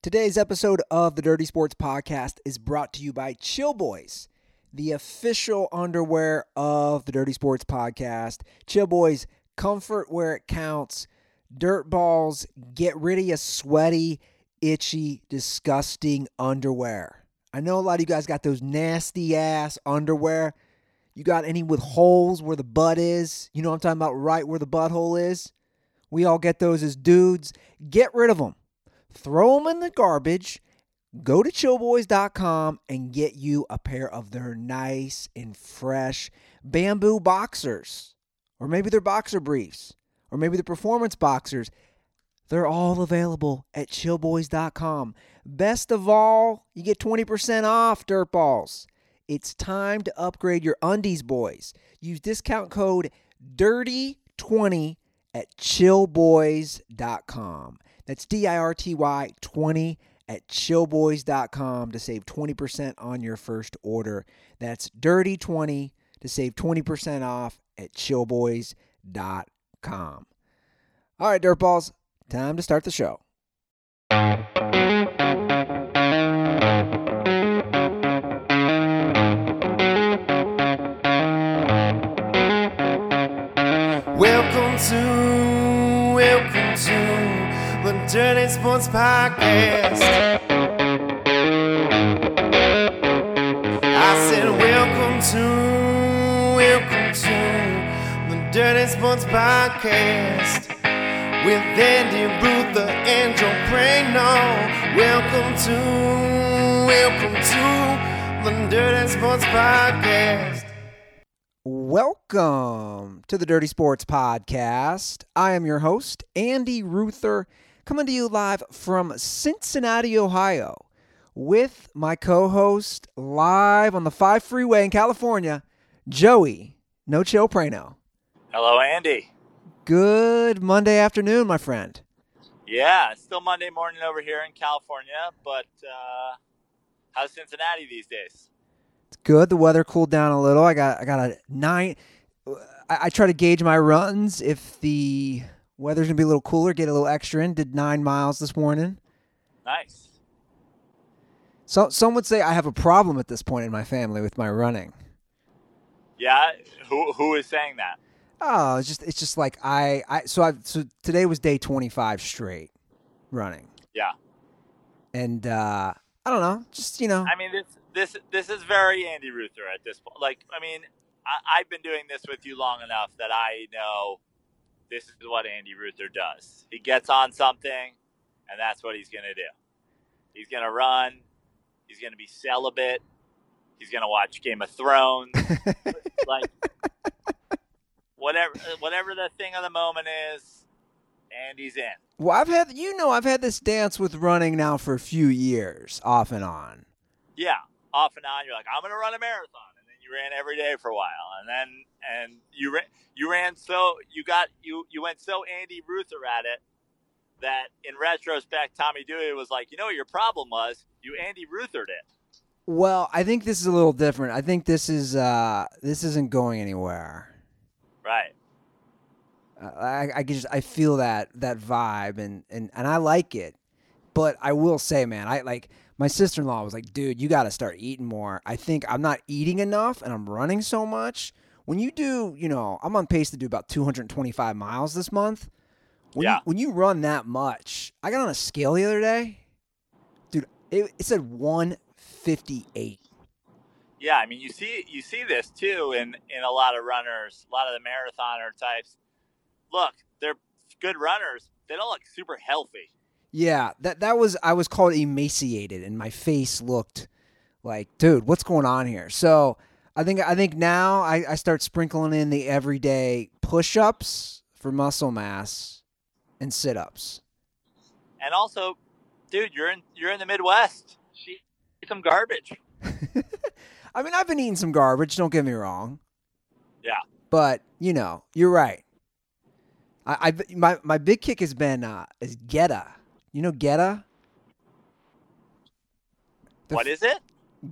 Today's episode of the Dirty Sports Podcast is brought to you by Chill Boys, the official underwear of the Dirty Sports Podcast. Chill Boys, comfort where it counts. Dirt balls, get rid of your sweaty, itchy, disgusting underwear. I know a lot of you guys got those nasty ass underwear. You got any with holes where the butt is? You know I'm talking about, right where the butthole is? We all get those as dudes. Get rid of them throw them in the garbage. Go to chillboys.com and get you a pair of their nice and fresh bamboo boxers. Or maybe they're boxer briefs. Or maybe the performance boxers. They're all available at chillboys.com. Best of all, you get 20% off dirtballs. It's time to upgrade your undies, boys. Use discount code DIRTY20 at chillboys.com. That's D I R T Y 20 at chillboys.com to save 20% on your first order. That's dirty20 to save 20% off at chillboys.com. All right, dirtballs, time to start the show. Sports Podcast. I said, welcome to, welcome to the Dirty Sports Podcast with Andy Prano. Welcome to, welcome to the Dirty Sports Podcast. Welcome to the Dirty Sports Podcast. I am your host, Andy Ruther, coming to you live from Cincinnati, Ohio, with my co host live on the 5 freeway in California, Joey No Chill Prano. Hello, Andy. Good Monday afternoon, my friend. Yeah, it's still Monday morning over here in California, but uh, how's Cincinnati these days? It's good. The weather cooled down a little. I got I got a nine. I, I try to gauge my runs if the weather's gonna be a little cooler. Get a little extra in. Did nine miles this morning. Nice. So some would say I have a problem at this point in my family with my running. Yeah, who who is saying that? Oh, it's just it's just like I I so I so today was day twenty five straight running, Yeah, and uh I don't know, just you know, I mean this this this is very Andy Ruther at this point. Like, I mean, I, I've been doing this with you long enough that I know this is what Andy Ruther does. He gets on something, and that's what he's gonna do. He's gonna run. He's gonna be celibate. He's gonna watch Game of Thrones. like whatever whatever the thing of the moment is, Andy's in. well I've had you know I've had this dance with running now for a few years, off and on. Yeah, off and on. You're like, I'm gonna run a marathon, you ran every day for a while, and then and you ran you ran so you got you you went so Andy Ruther at it that in retrospect, Tommy Dewey was like, you know what your problem was? You Andy Ruthered it. Well, I think this is a little different. I think this is uh this isn't going anywhere. Right. Uh, I I just I feel that that vibe and and and I like it. But I will say, man, I like my sister-in-law was like, "Dude, you got to start eating more." I think I'm not eating enough and I'm running so much. When you do, you know, I'm on pace to do about 225 miles this month. When Yeah. you when you run that much, I got on a scale the other day. Dude, it, it said 158. Yeah, I mean, you see you see this too in in a lot of runners, a lot of the marathoner types. Look, they're good runners. They don't look super healthy. Yeah, that that was I was called emaciated, and my face looked like, dude, what's going on here? So I think I think now I, I start sprinkling in the everyday push-ups for muscle mass and sit-ups. And also, dude, you're in you're in the Midwest. Eat some garbage. I mean, I've been eating some garbage. Don't get me wrong. Yeah. But you know, you're right. I, I my my big kick has been uh, is Goetta. You know Goetta? The What is it?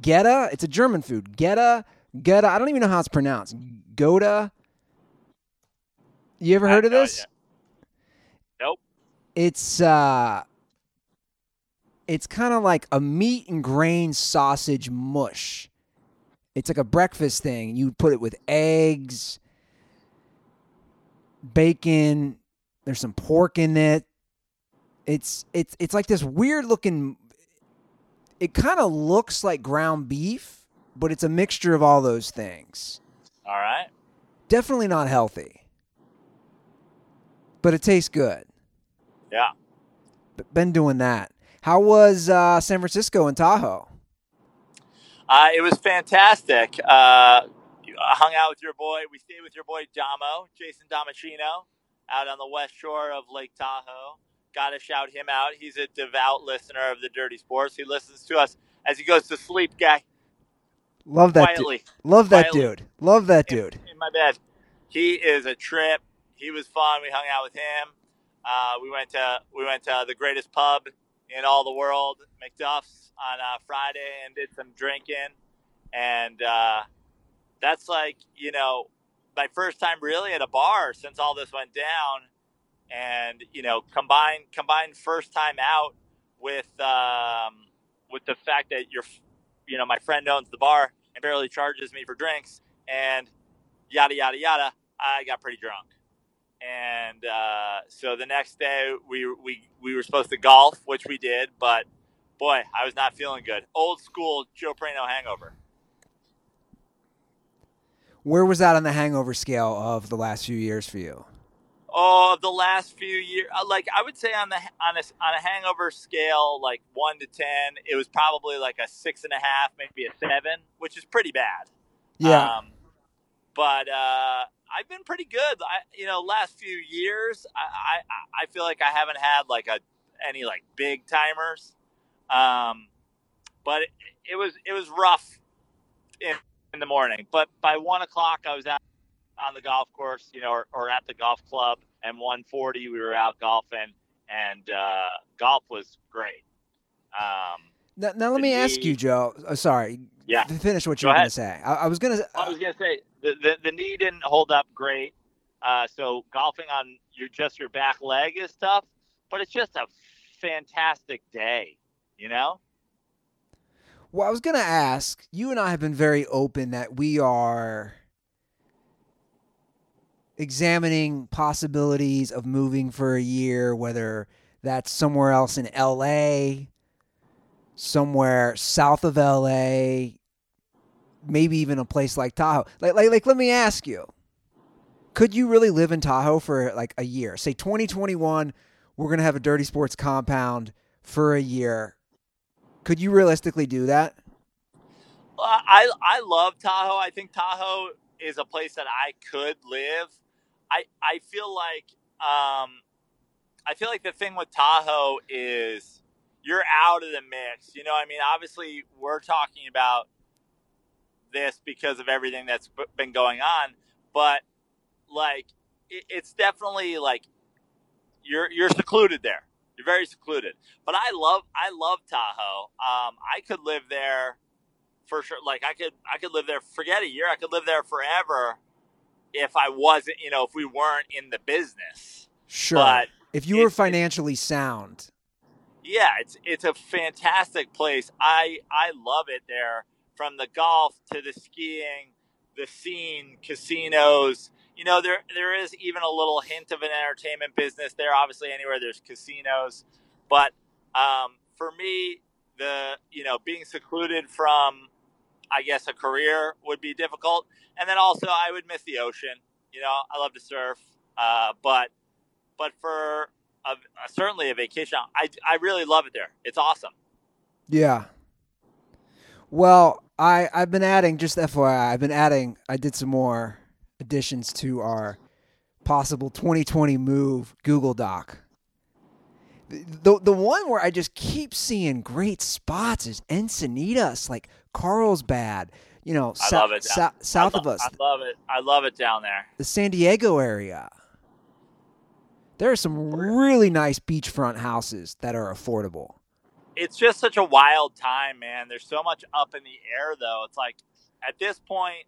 Goetta. It's a German food. Goetta. Goetta. I don't even know how it's pronounced. Gouda. You ever I heard of this? idea. Nope. It's uh it's kind of like a meat and grain sausage mush. It's like a breakfast thing. You put it with eggs, bacon. There's some pork in it. It's it's it's like this weird looking. It kind of looks like ground beef, but it's a mixture of all those things. All right. Definitely not healthy, but it tastes good. Yeah. But been doing that. How was uh, San Francisco and Tahoe? Uh, it was fantastic. Uh, I hung out with your boy. We stayed with your boy Damo, Jason Domachino, out on the west shore of Lake Tahoe. Got to shout him out. He's a devout listener of the Dirty Sports. He listens to us as he goes to sleep, guy. Love that Quietly. dude. Love that Quietly. dude. Love that dude. In, in my bed. He is a trip. He was fun. We hung out with him. Uh, we went to we went to the greatest pub in all the world, McDuff's, on uh, Friday, and did some drinking. And uh, that's like you know my first time really at a bar since all this went down. And you know, combine combine first time out with um, with the fact that you're you know my friend owns the bar and barely charges me for drinks and yada yada yada. I got pretty drunk, and uh, so the next day we we we were supposed to golf, which we did, but boy, I was not feeling good. Old school Joe Prano hangover. Where was that on the hangover scale of the last few years for you? Oh, the last few years, like I would say on the on a on a hangover scale, like one to ten, it was probably like a six and a half, maybe a seven, which is pretty bad. Yeah. Um, but uh, I've been pretty good. I, you know, last few years, I, I I feel like I haven't had like a any like big timers. Um, but it, it was it was rough in in the morning. But by one o'clock, I was out on the golf course, you know, or, or at the golf club, and 140 we were out golfing, and uh, golf was great. Um, now, now let me ask you, Joe. Oh, sorry. Yeah. To finish what you Go were going to say. I, I was going to. I was gonna say the, the the knee didn't hold up great, uh, so golfing on your just your back leg is tough. But it's just a fantastic day, you know. Well, I was going to ask. You and I have been very open that we are examining possibilities of moving for a year, whether that's somewhere else in LA, somewhere south of LA, maybe even a place like Tahoe. Like, like, like let me ask you. Could you really live in Tahoe for like a year? Say 2021, we're going to have a Dirty Sports compound for a year. Could you realistically do that? I I love Tahoe. I think Tahoe is a place that I could live. I I feel like um, I feel like the thing with Tahoe is you're out of the mix. You know, I mean, obviously we're talking about this because of everything that's been going on, but like it, it's definitely like you're you're secluded there. You're very secluded. But I love I love Tahoe. Um, I could live there for sure. Like I could I could live there. Forget a year. I could live there forever if I wasn't. You know, if we weren't in the business. Sure. But if you were financially sound, Yeah, it's it's a fantastic place. I I love it there. From the golf to the skiing, the scene, casinos. You know, there there is even a little hint of an entertainment business there. Obviously, anywhere there's casinos, but um, for me, the you know being secluded from, I guess, a career would be difficult, and then also I would miss the ocean. You know, I love to surf, uh, but but for a, a- certainly a vacation, I I really love it there. It's awesome. yeah. Well, I I've been adding just FYI, I've been adding. I did some more additions to our possible 2020 move Google Doc. The, the the one where I just keep seeing great spots is Encinitas, like Carlsbad. You know, I it. sou- south I of us, I love it. I love it down there. the San Diego area. There are some really nice beachfront houses that are affordable. It's just such a wild time, man. There's so much up in the air, though. It's like at this point,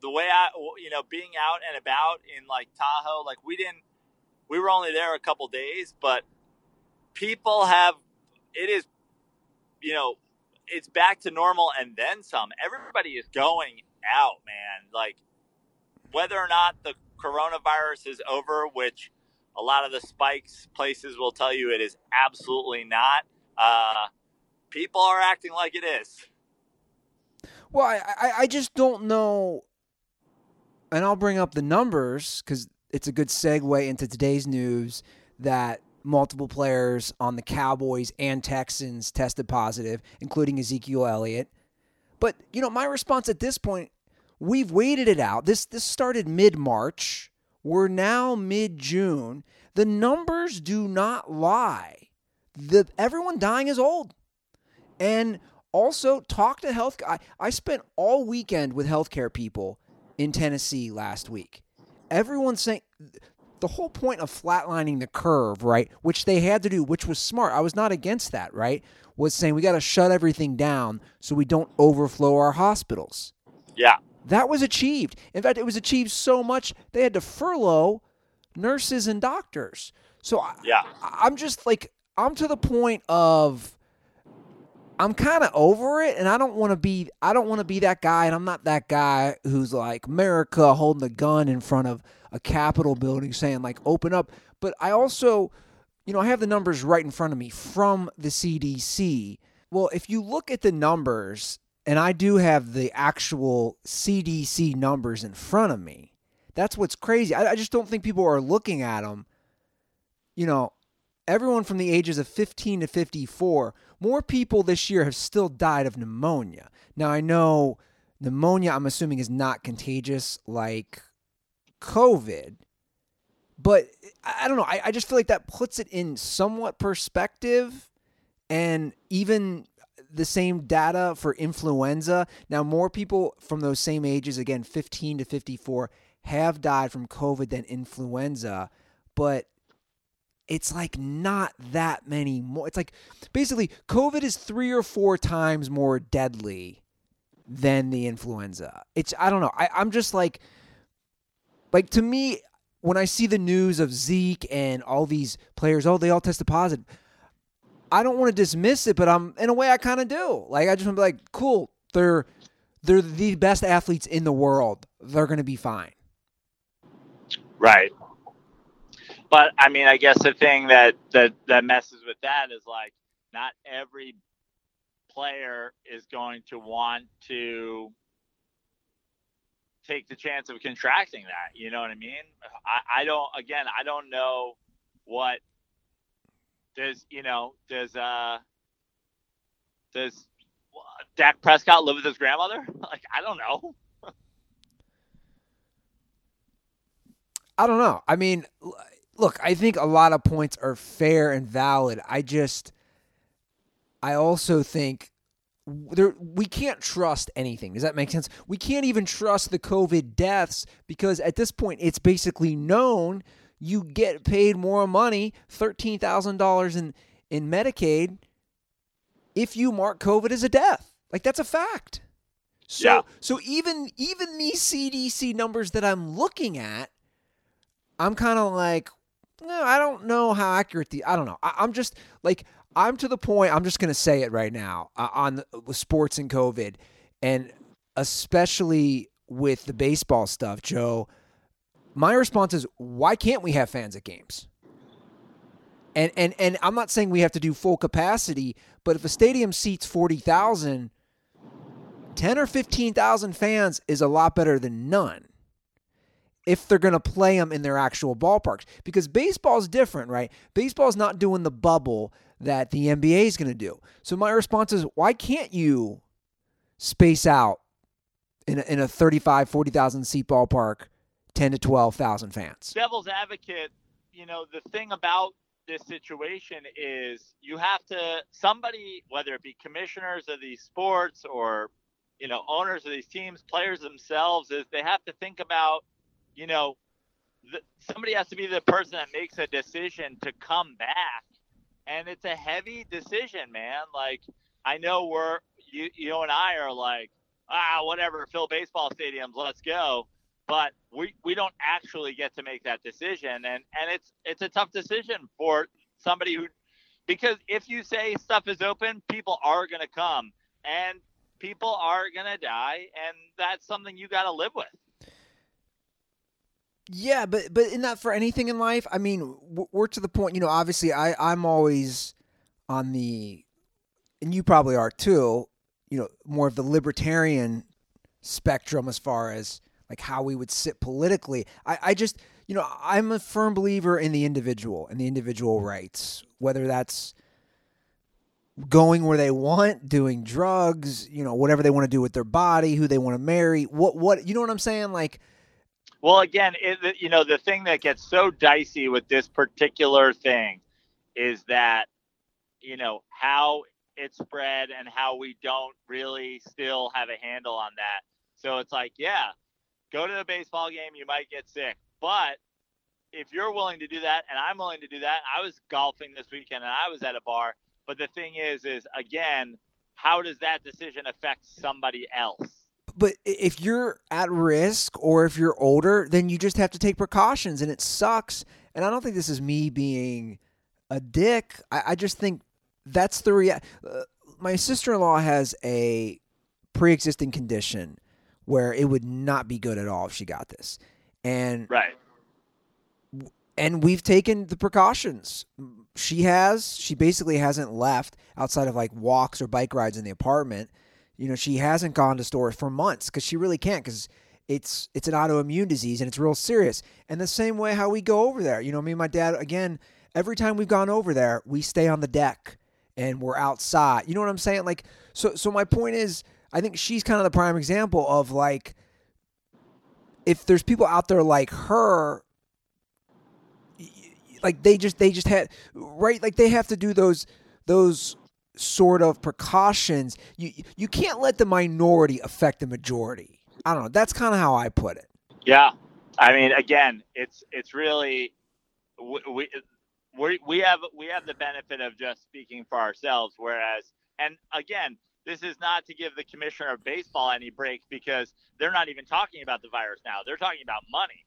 the way I, you know, being out and about in like Tahoe, like we didn't, we were only there a couple days, but people have, it is you know, it's back to normal and then some. Everybody is going out, man. Like whether or not the coronavirus is over, which a lot of the spikes places will tell you it is absolutely not. Uh, people are acting like it is. Well, I, I, just don't know, and I'll bring up the numbers because it's a good segue into today's news that multiple players on the Cowboys and Texans tested positive, including Ezekiel Elliott. But you know, my response at this point, we've waited it out. This this started mid March. We're now mid June. The numbers do not lie. The everyone dying is old. And also talk to health I, I spent all weekend with healthcare people in Tennessee last week. Everyone's saying the whole point of flatlining the curve, right, which they had to do, which was smart. I was not against that, right? Was saying we got to shut everything down so we don't overflow our hospitals. Yeah. That was achieved. In fact, it was achieved so much they had to furlough nurses and doctors. So yeah. I, I'm just like I'm to the point of I'm kind of over it, and I don't want to be. I don't want to be that guy, and I'm not that guy who's like America holding the gun in front of a Capitol building, saying like "open up." But I also, you know, I have the numbers right in front of me from the CDC. Well, if you look at the numbers, and I do have the actual CDC numbers in front of me, that's what's crazy. I, I just don't think people are looking at them. You know, everyone from the ages of 15 to 54, more people this year have still died of pneumonia. Now, I know pneumonia, I'm assuming, is not contagious like COVID, but I don't know. I, I just feel like that puts it in somewhat perspective. And even the same data for influenza. Now, more people from those same ages, again, 15 to 54, have died from COVID than influenza. But it's like not that many more. It's like basically COVID is three or four times more deadly than the influenza. It's I don't know. I, I'm just like like to me when I see the news of Zeke and all these players, oh they all tested positive. I don't want to dismiss it, but I'm in a way I kind of do. Like I just want to be like, cool, they're they're the best athletes in the world. They're going to be fine. Right. But I mean, I guess the thing that that that messes with that is like not every player is going to want to take the chance of contracting that. You know what I mean? I, I don't. Again, I don't know what does you know does uh does Dak Prescott live with his grandmother? Like I don't know. I don't know. I mean, look, I think a lot of points are fair and valid. I just, I also think there we can't trust anything. Does that make sense? We can't even trust the COVID deaths because at this point it's basically known you get paid more money, thirteen thousand dollars in in Medicaid, if you mark COVID as a death. Like that's a fact. So yeah. so even even these CDC numbers that I'm looking at, I'm kind of like, no, I don't know how accurate the. I don't know. I, am just like I'm to the point. I'm just going to say it right now uh, on with sports and COVID, and especially with the baseball stuff, Joe. My response is, why can't we have fans at games? And and and I'm not saying we have to do full capacity, but if a stadium seats forty thousand, 10 or 15,000 fans is a lot better than none if they're going to play them in their actual ballparks. Because baseball is different, right? Baseball is not doing the bubble that the NBA is going to do. So my response is, why can't you space out in a, in a 35, 40,000 seat ballpark, 10 to 12,000 fans? Devil's advocate, you know, the thing about this situation is you have to somebody whether it be commissioners of these sports or you know owners of these teams players themselves is they have to think about you know, the, somebody has to be the person that makes a decision to come back, and it's a heavy decision, man. Like I know we're you, you and I are like, ah, whatever, fill baseball stadiums, let's go. But we, we don't actually get to make that decision, and and it's it's a tough decision for somebody who because if you say stuff is open, people are going to come and people are going to die. And that's something you got to live with. Yeah, but but in that for anything in life, I mean, we're to the point. You know, obviously, I I'm always on the, and you probably are too. You know, more of the libertarian spectrum as far as like how we would sit politically. I I just you know I'm a firm believer in the individual and the individual rights, whether that's going where they want, doing drugs, you know, whatever they want to do with their body, who they want to marry, what what you know what I'm saying, like well, again, it, you know, the thing that gets so dicey with this particular thing is that, you know, how it spread and how we don't really still have a handle on that. So it's like, yeah, go to the baseball game, you might get sick. But if you're willing to do that, and I'm willing to do that, I was golfing this weekend and I was at a bar. But the thing is, is again, how does that decision affect somebody else? But if you're at risk or if you're older, then you just have to take precautions, and it sucks. And I don't think this is me being a dick. I, I just think that's the rea- uh, My sister in law has a pre existing condition where it would not be good at all if she got this. And right. And we've taken the precautions. She has. She basically hasn't left outside of like walks or bike rides in the apartment you know, she hasn't gone to stores for months because she really can't because it's it's an autoimmune disease and it's real serious. And the same way how we go over there, you know, me and my dad again. Every time we've gone over there, we stay on the deck and we're outside. You know what I'm saying? Like, so so my point is, I think she's kind of the prime example of like, if there's people out there like her like they just they just had right like they have to do those those sort of precautions. You you can't let the minority affect the majority. I don't know. That's kind of how I put it. Yeah, I mean, again, it's it's really we we we have we have the benefit of just speaking for ourselves, whereas and again. This is not to give the commissioner of baseball any break because they're not even talking about the virus now. They're talking about money.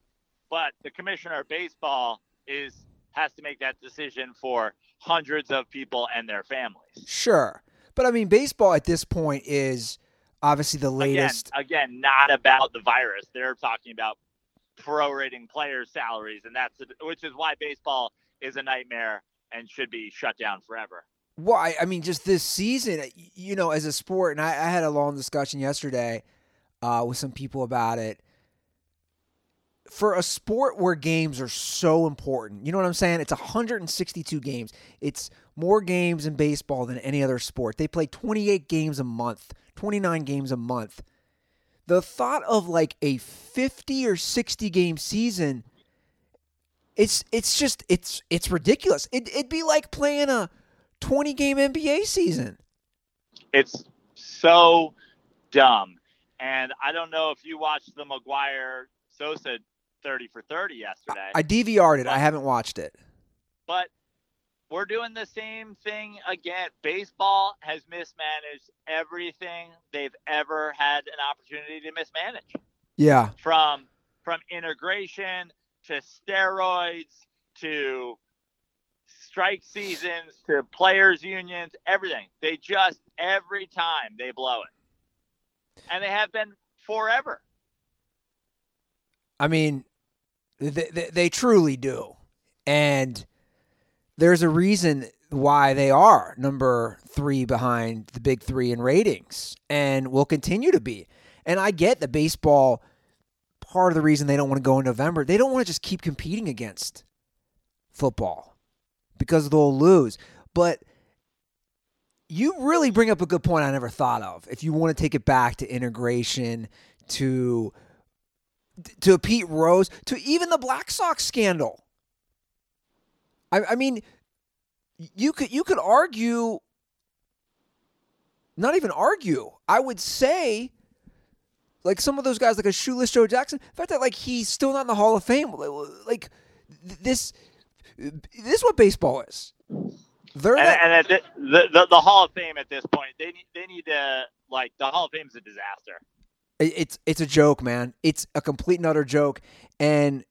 But the commissioner of baseball is has to make that decision for hundreds of people and their families. Sure. But I mean, baseball at this point is obviously the latest. Again, again not about the virus. They're talking about prorating players' salaries, and that's which is why baseball is a nightmare and should be shut down forever. Why? I mean, just this season, you know, as a sport, and I, I had a long discussion yesterday uh, with some people about it for a sport where games are so important, you know what I'm saying? It's 162 games. It's more games in baseball than any other sport. They play 28 games a month, 29 games a month. The thought of like a 50 or 60 game season it's it's just it's it's ridiculous. It, it'd be like playing a 20 game NBA season. It's so dumb. And I don't know if you watched the McGwire Sosa 30 for 30 yesterday. I, I DVR'd it. But, I haven't watched it. But we're doing the same thing again. Baseball has mismanaged everything they've ever had an opportunity to mismanage. Yeah. From from integration to steroids to strike seasons to players unions, everything. They just every time they blow it. And they have been forever. I mean, they, they, they truly do. And there's a reason why they are number three behind the big three in ratings and will continue to be. And I get the baseball part of the reason they don't want to go in November. They don't want to just keep competing against football because they'll lose. But you really bring up a good point I never thought of. If you want to take it back to integration, to to Pete Rose, to even the Black Sox scandal. I, I mean, you could you could argue, not even argue. I would say, like some of those guys, like a shoeless Joe Jackson. The fact that like he's still not in the Hall of Fame, like this, this is what baseball is. They're and, and the, the, the, the Hall of Fame at this point, they need they need to like the Hall of Fame is a disaster. It's it's a joke, man. It's a complete and utter joke. And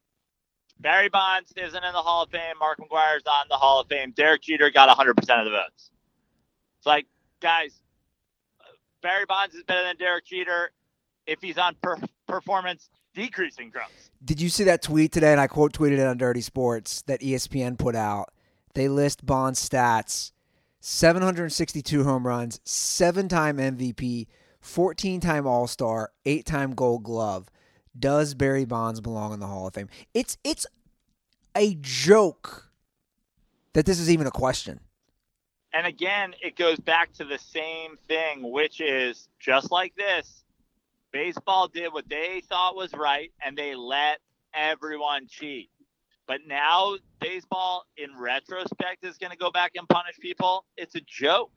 Barry Bonds isn't in the Hall of Fame. Mark McGwire's not in the Hall of Fame. Derek Jeter got 100% of the votes. It's like, guys, Barry Bonds is better than Derek Jeter if he's on per- performance decreasing drugs. Did you see that tweet today? And I quote tweeted it on Dirty Sports that ESPN put out. They list Bond's stats 762 home runs, seven time MVP, 14 time All Star, eight time Gold Glove. Does Barry Bonds belong in the Hall of Fame? It's it's a joke that this is even a question. And again, it goes back to the same thing, which is just like this baseball did what they thought was right and they let everyone cheat. But now baseball, in retrospect, is going to go back and punish people. It's a joke.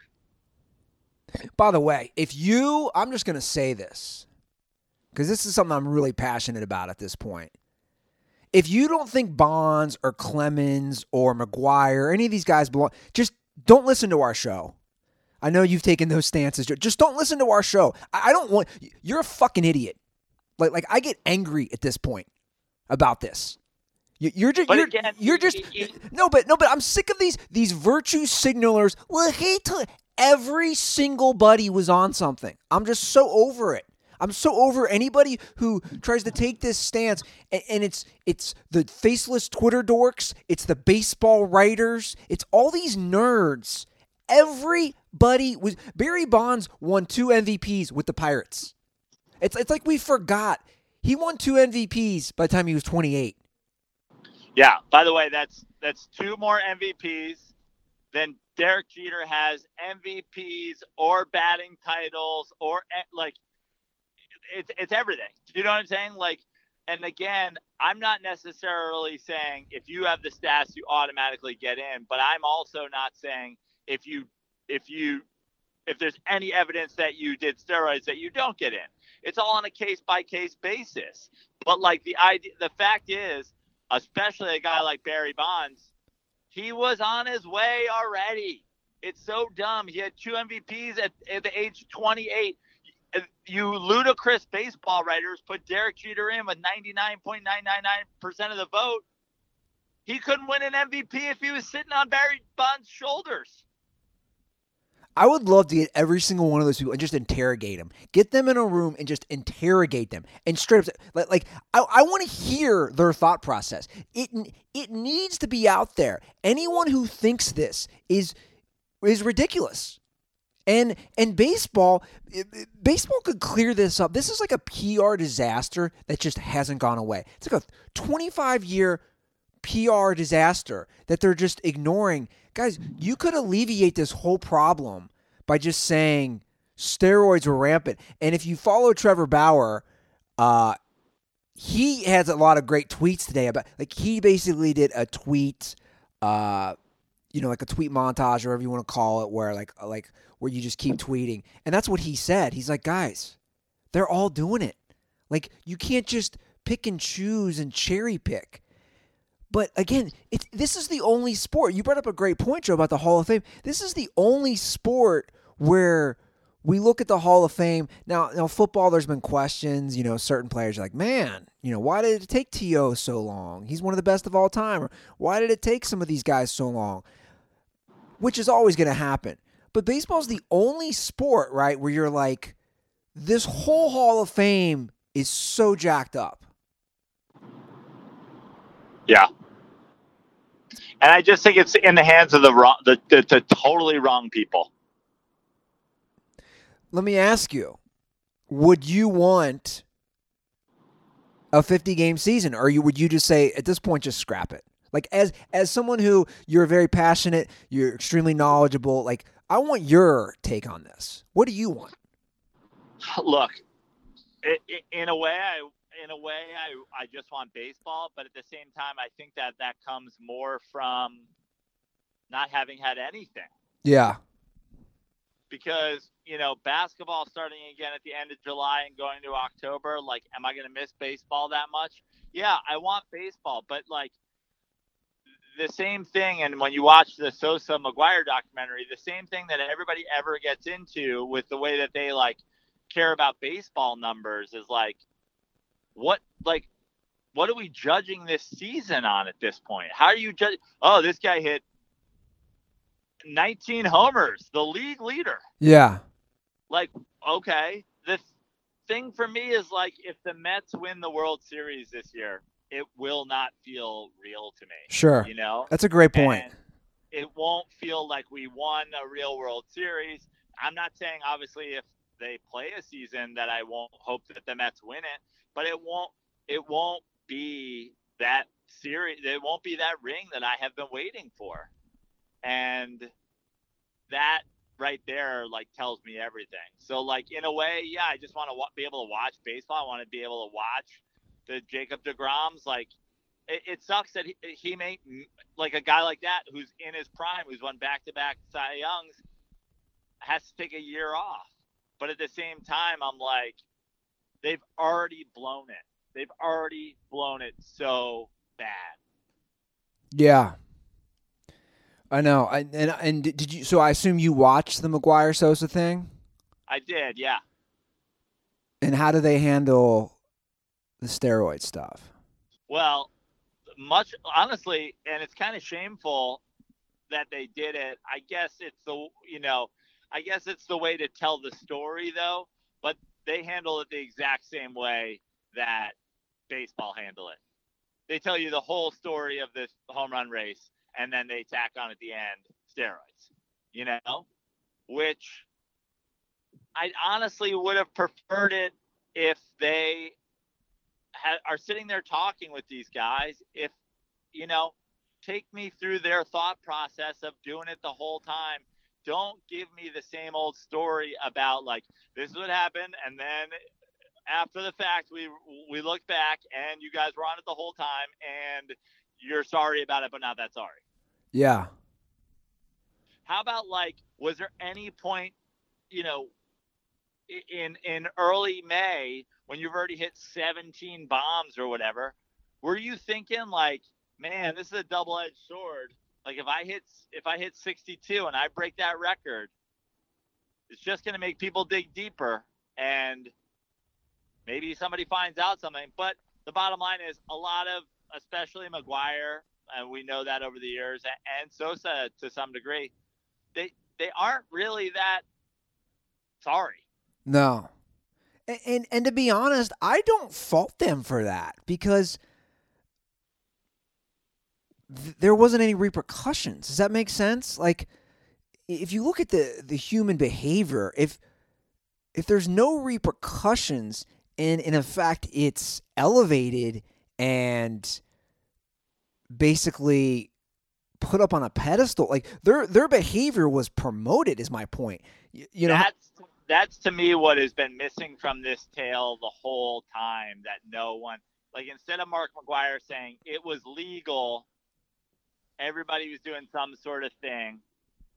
By the way, if you, I'm just going to say this because this is something I'm really passionate about at this point. If you don't think Bonds or Clemens or McGwire, or any of these guys belong, just don't listen to our show. I know you've taken those stances. Just don't listen to our show. I don't want. You're a fucking idiot. Like, like I get angry at this point about this. You- You're just, you're, again, you're just, you- no, but no, but I'm sick of these these virtue signalers. Well, hey, to every single buddy was on something. I'm just so over it. I'm so over anybody who tries to take this stance, and, and it's it's the faceless Twitter dorks, it's the baseball writers, it's all these nerds. Everybody was Barry Bonds won two MVPs with the Pirates. It's it's like we forgot he won two MVPs by the time he was 28. Yeah. By the way, that's that's two more MVPs than Derek Jeter has MVPs or batting titles or eh, like it's it's everything. You know what I'm saying? Like, and again, I'm not necessarily saying if you have the stats you automatically get in, but I'm also not saying if you if you if there's any evidence that you did steroids that you don't get in. It's all on a case by case basis. But like the idea, the fact is, especially a guy like Barry Bonds, he was on his way already. It's so dumb. He had two MVPs at, at the age of 28. You ludicrous baseball writers put Derek Jeter in with 99.999% of the vote. He couldn't win an MVP if he was sitting on Barry Bonds' shoulders. I would love to get every single one of those people and just interrogate them. Get them in a room and just interrogate them and straight up, like, like I, I want to hear their thought process. It it needs to be out there. Anyone who thinks this is is ridiculous. And and baseball, eh, eh, baseball could clear this up. This is like a PR disaster that just hasn't gone away. It's like a 25 year PR disaster that they're just ignoring. Guys, you could alleviate this whole problem by just saying steroids were rampant. And if you follow Trevor Bauer, uh, he has a lot of great tweets today about like he basically did a tweet, uh, you know, like a tweet montage or whatever you want to call it, where like like where you just keep tweeting, and that's what he said. He's like, guys, they're all doing it. Like you can't just pick and choose and cherry pick. But again, this is the only sport. You brought up a great point, Joe, about the Hall of Fame. This is the only sport where we look at the Hall of Fame. Now, now football, there's been questions. You know, certain players are like, man, you know, why did it take T.O. so long? He's one of the best of all time. Why did it take some of these guys so long? Which is always going to happen. But baseball's the only sport, right, where you're like, this whole Hall of Fame is so jacked up. Yeah. And I just think it's in the hands of the wrong, the, the, the totally wrong people. Let me ask you, would you want a 50 game season or you would you just say at this point just scrap it? Like as as someone who you're very passionate, you're extremely knowledgeable, like I want your take on this. What do you want? Look, in a way, I in a way, I I just want baseball, but at the same time, I think that that comes more from not having had anything. Yeah. Because you know, basketball starting again at the end of July and going to October. Like, am I going to miss baseball that much? Yeah, I want baseball, but like the same thing. And when you watch the Sosa McGwire documentary, the same thing that everybody ever gets into with the way that they like care about baseball numbers is like what like what are we judging this season on at this point? How are you judge? Oh, this guy hit 19 homers, the league leader. Yeah. Like, okay, the thing for me is like if the Mets win the World Series this year, it will not feel real to me. Sure. You know? That's a great point. And it won't feel like we won a real World Series. I'm not saying obviously if they play a season that I won't hope that the Mets win it, but it won't it won't be that series it won't be that ring that I have been waiting for. And that right there like tells me everything. So like in a way, yeah, I just want to w- be able to watch baseball. I want to be able to watch the Jacob deGroms. Like it, it sucks that he, he may like a guy like that who's in his prime, who's won back to back Cy Youngs, has to take a year off. But at the same time, I'm like, they've already blown it. They've already blown it so bad. Yeah. I know. I, and and did you? So I assume you watched the McGwire Sosa thing. I did, yeah. And how do they handle the steroid stuff? Well, much honestly, and it's kind of shameful that they did it. I guess it's the you know, I guess it's the way to tell the story though. But they handle it the exact same way that baseball handle it. They tell you the whole story of this home run race and then they tack on at the end steroids, you know, which I honestly would have preferred it if they ha- are sitting there talking with these guys. If, you know, take me through their thought process of doing it the whole time. Don't give me the same old story about like this is what happened, and then after the fact we we looked back and you guys were on it the whole time, and you're sorry about it, but not that sorry. Yeah. How about like, was there any point, you know, in in early May when you've already hit 17 bombs or whatever, were you thinking like, man, this is a double-edged sword? Like if I hit if I hit 62 and I break that record, it's just going to make people dig deeper and maybe somebody finds out something. But the bottom line is a lot of, especially McGwire and we know that over the years, and Sosa to some degree, they they aren't really that sorry. No. And, and and to be honest, I don't fault them for that because th- there wasn't any repercussions. Does that make sense? Like if you look at the the human behavior, if if there's no repercussions and, and in fact it's elevated and basically put up on a pedestal like their their behavior was promoted is my point you, you know that's that's to me what has been missing from this tale the whole time that no one like instead of Mark McGwire saying it was legal everybody was doing some sort of thing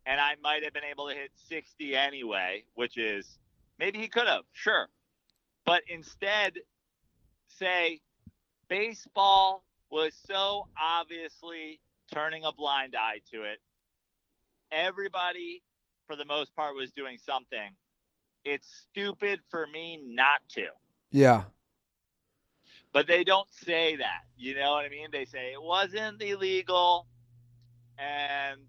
and I might have been able to hit 60 anyway which is maybe he could have sure but instead say baseball was so obviously turning a blind eye to it. Everybody, for the most part, was doing something. It's stupid for me not to. Yeah. But they don't say that. You know what I mean? They say it wasn't illegal. And,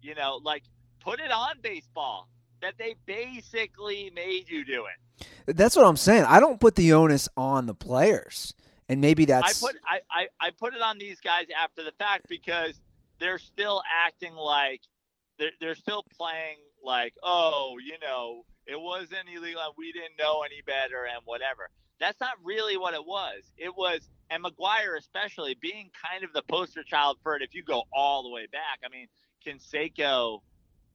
you know, like, put it on baseball that they basically made you do it. That's what I'm saying. I don't put the onus on the players and maybe that's I put I, I, I put it on these guys after the fact because they're still acting like they're they're still playing like oh you know it wasn't illegal and we didn't know any better and whatever. That's not really what it was. It was and McGwire especially being kind of the poster child for it. If you go all the way back, I mean Canseco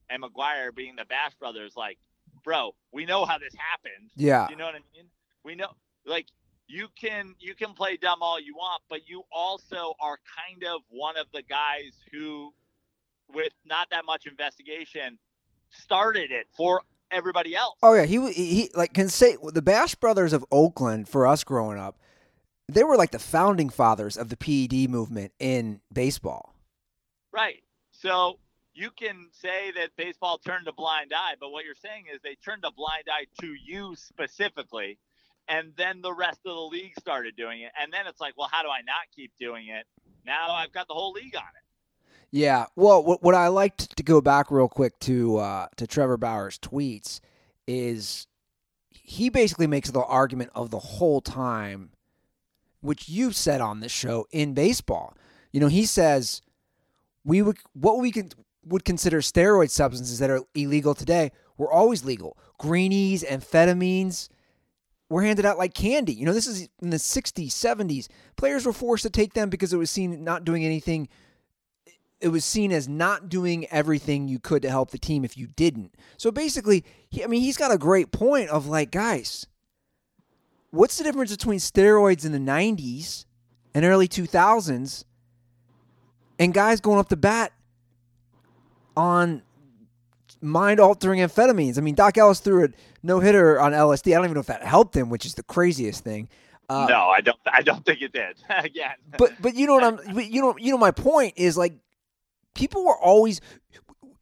and McGwire being the Bash brothers, like bro, we know how this happened. Yeah. You know what I mean? We know like you can you can play dumb all you want, but you also are kind of one of the guys who, with not that much investigation, started it for everybody else. Oh yeah, he he like Canseco the Bash Brothers of Oakland for us growing up. They were like the founding fathers of the PED movement in baseball. Right. So you can say that baseball turned a blind eye, but what you're saying is they turned a blind eye to you specifically and then the rest of the league started doing it, and then it's like, well, how do I not keep doing it? Now I've got the whole league on it. Yeah. Well, what, what I liked to go back real quick to uh, to Trevor Bauer's tweets is he basically makes the argument of the whole time, which you've said on this show in baseball. You know, he says we would what we could, would consider steroid substances that are illegal today were always legal. Greenies, amphetamines were handed out like candy. You know, this is in the 60s, 70s. Players were forced to take them because it was seen not doing anything. It was seen as not doing everything you could to help the team if you didn't. So basically, he, I mean, he's got a great point of like, guys, what's the difference between steroids in the 90s and early 2000s and guys going up the bat on mind altering amphetamines. I mean, Doc Ellis threw a no hitter on LSD. I don't even know if that helped him, which is the craziest thing. Uh, no, I don't. I don't think it did. Again, but but you know what I'm. You know you know my point is like people were always.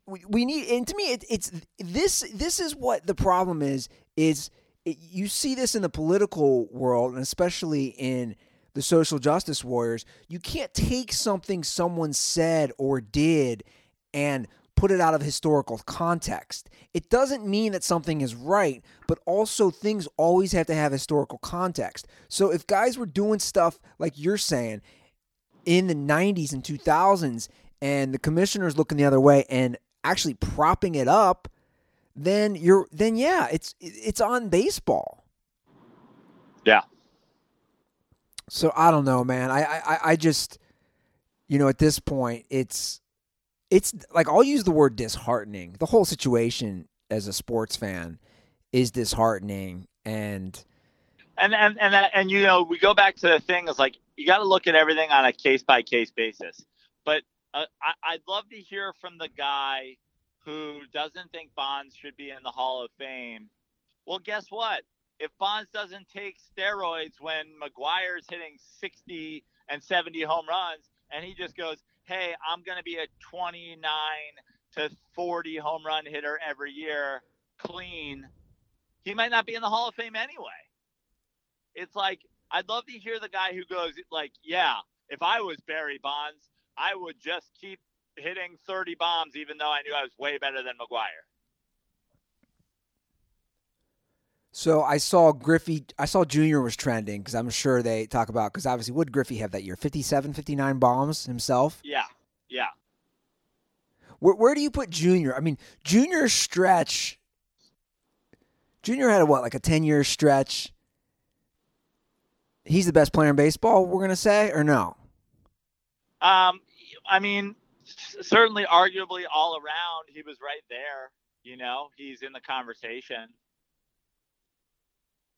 We, we need and to me it, it's this this is what the problem is is it, you see this in the political world and especially in the social justice warriors you can't take something someone said or did and put it out of historical context. It doesn't mean that something is right, but also things always have to have historical context. So if guys were doing stuff like you're saying in the 90s and 2000s and the commissioner's looking the other way and actually propping it up, then you're then yeah, it's it's on baseball. Yeah. So I don't know, man. I I I just you know, at this point, it's it's like I'll use the word disheartening. The whole situation as a sports fan is disheartening and and and and that, and you know we go back to the thing is like you got to look at everything on a case by case basis. But uh, I, I'd love to hear from the guy who doesn't think Bonds should be in the Hall of Fame. Well, guess what? If Bonds doesn't take steroids when McGwire's hitting 60 and 70 home runs, and he just goes, hey, I'm going to be a 29 to 40 home run hitter every year clean, he might not be in the Hall of Fame anyway. It's like, I'd love to hear the guy who goes, like, yeah, if I was Barry Bonds, I would just keep hitting 30 bombs, even though I knew I was way better than McGwire. So I saw Griffey, I saw Junior was trending because I'm sure they talk about, because obviously, would Griffey have that year? 57, 59 bombs himself? Yeah, yeah. Where, where do you put Junior? I mean, Junior stretch, Junior had a what, like a 10 year stretch? He's the best player in baseball, we're going to say, or no? Um, I mean, certainly, arguably, all around, he was right there. You know, he's in the conversation.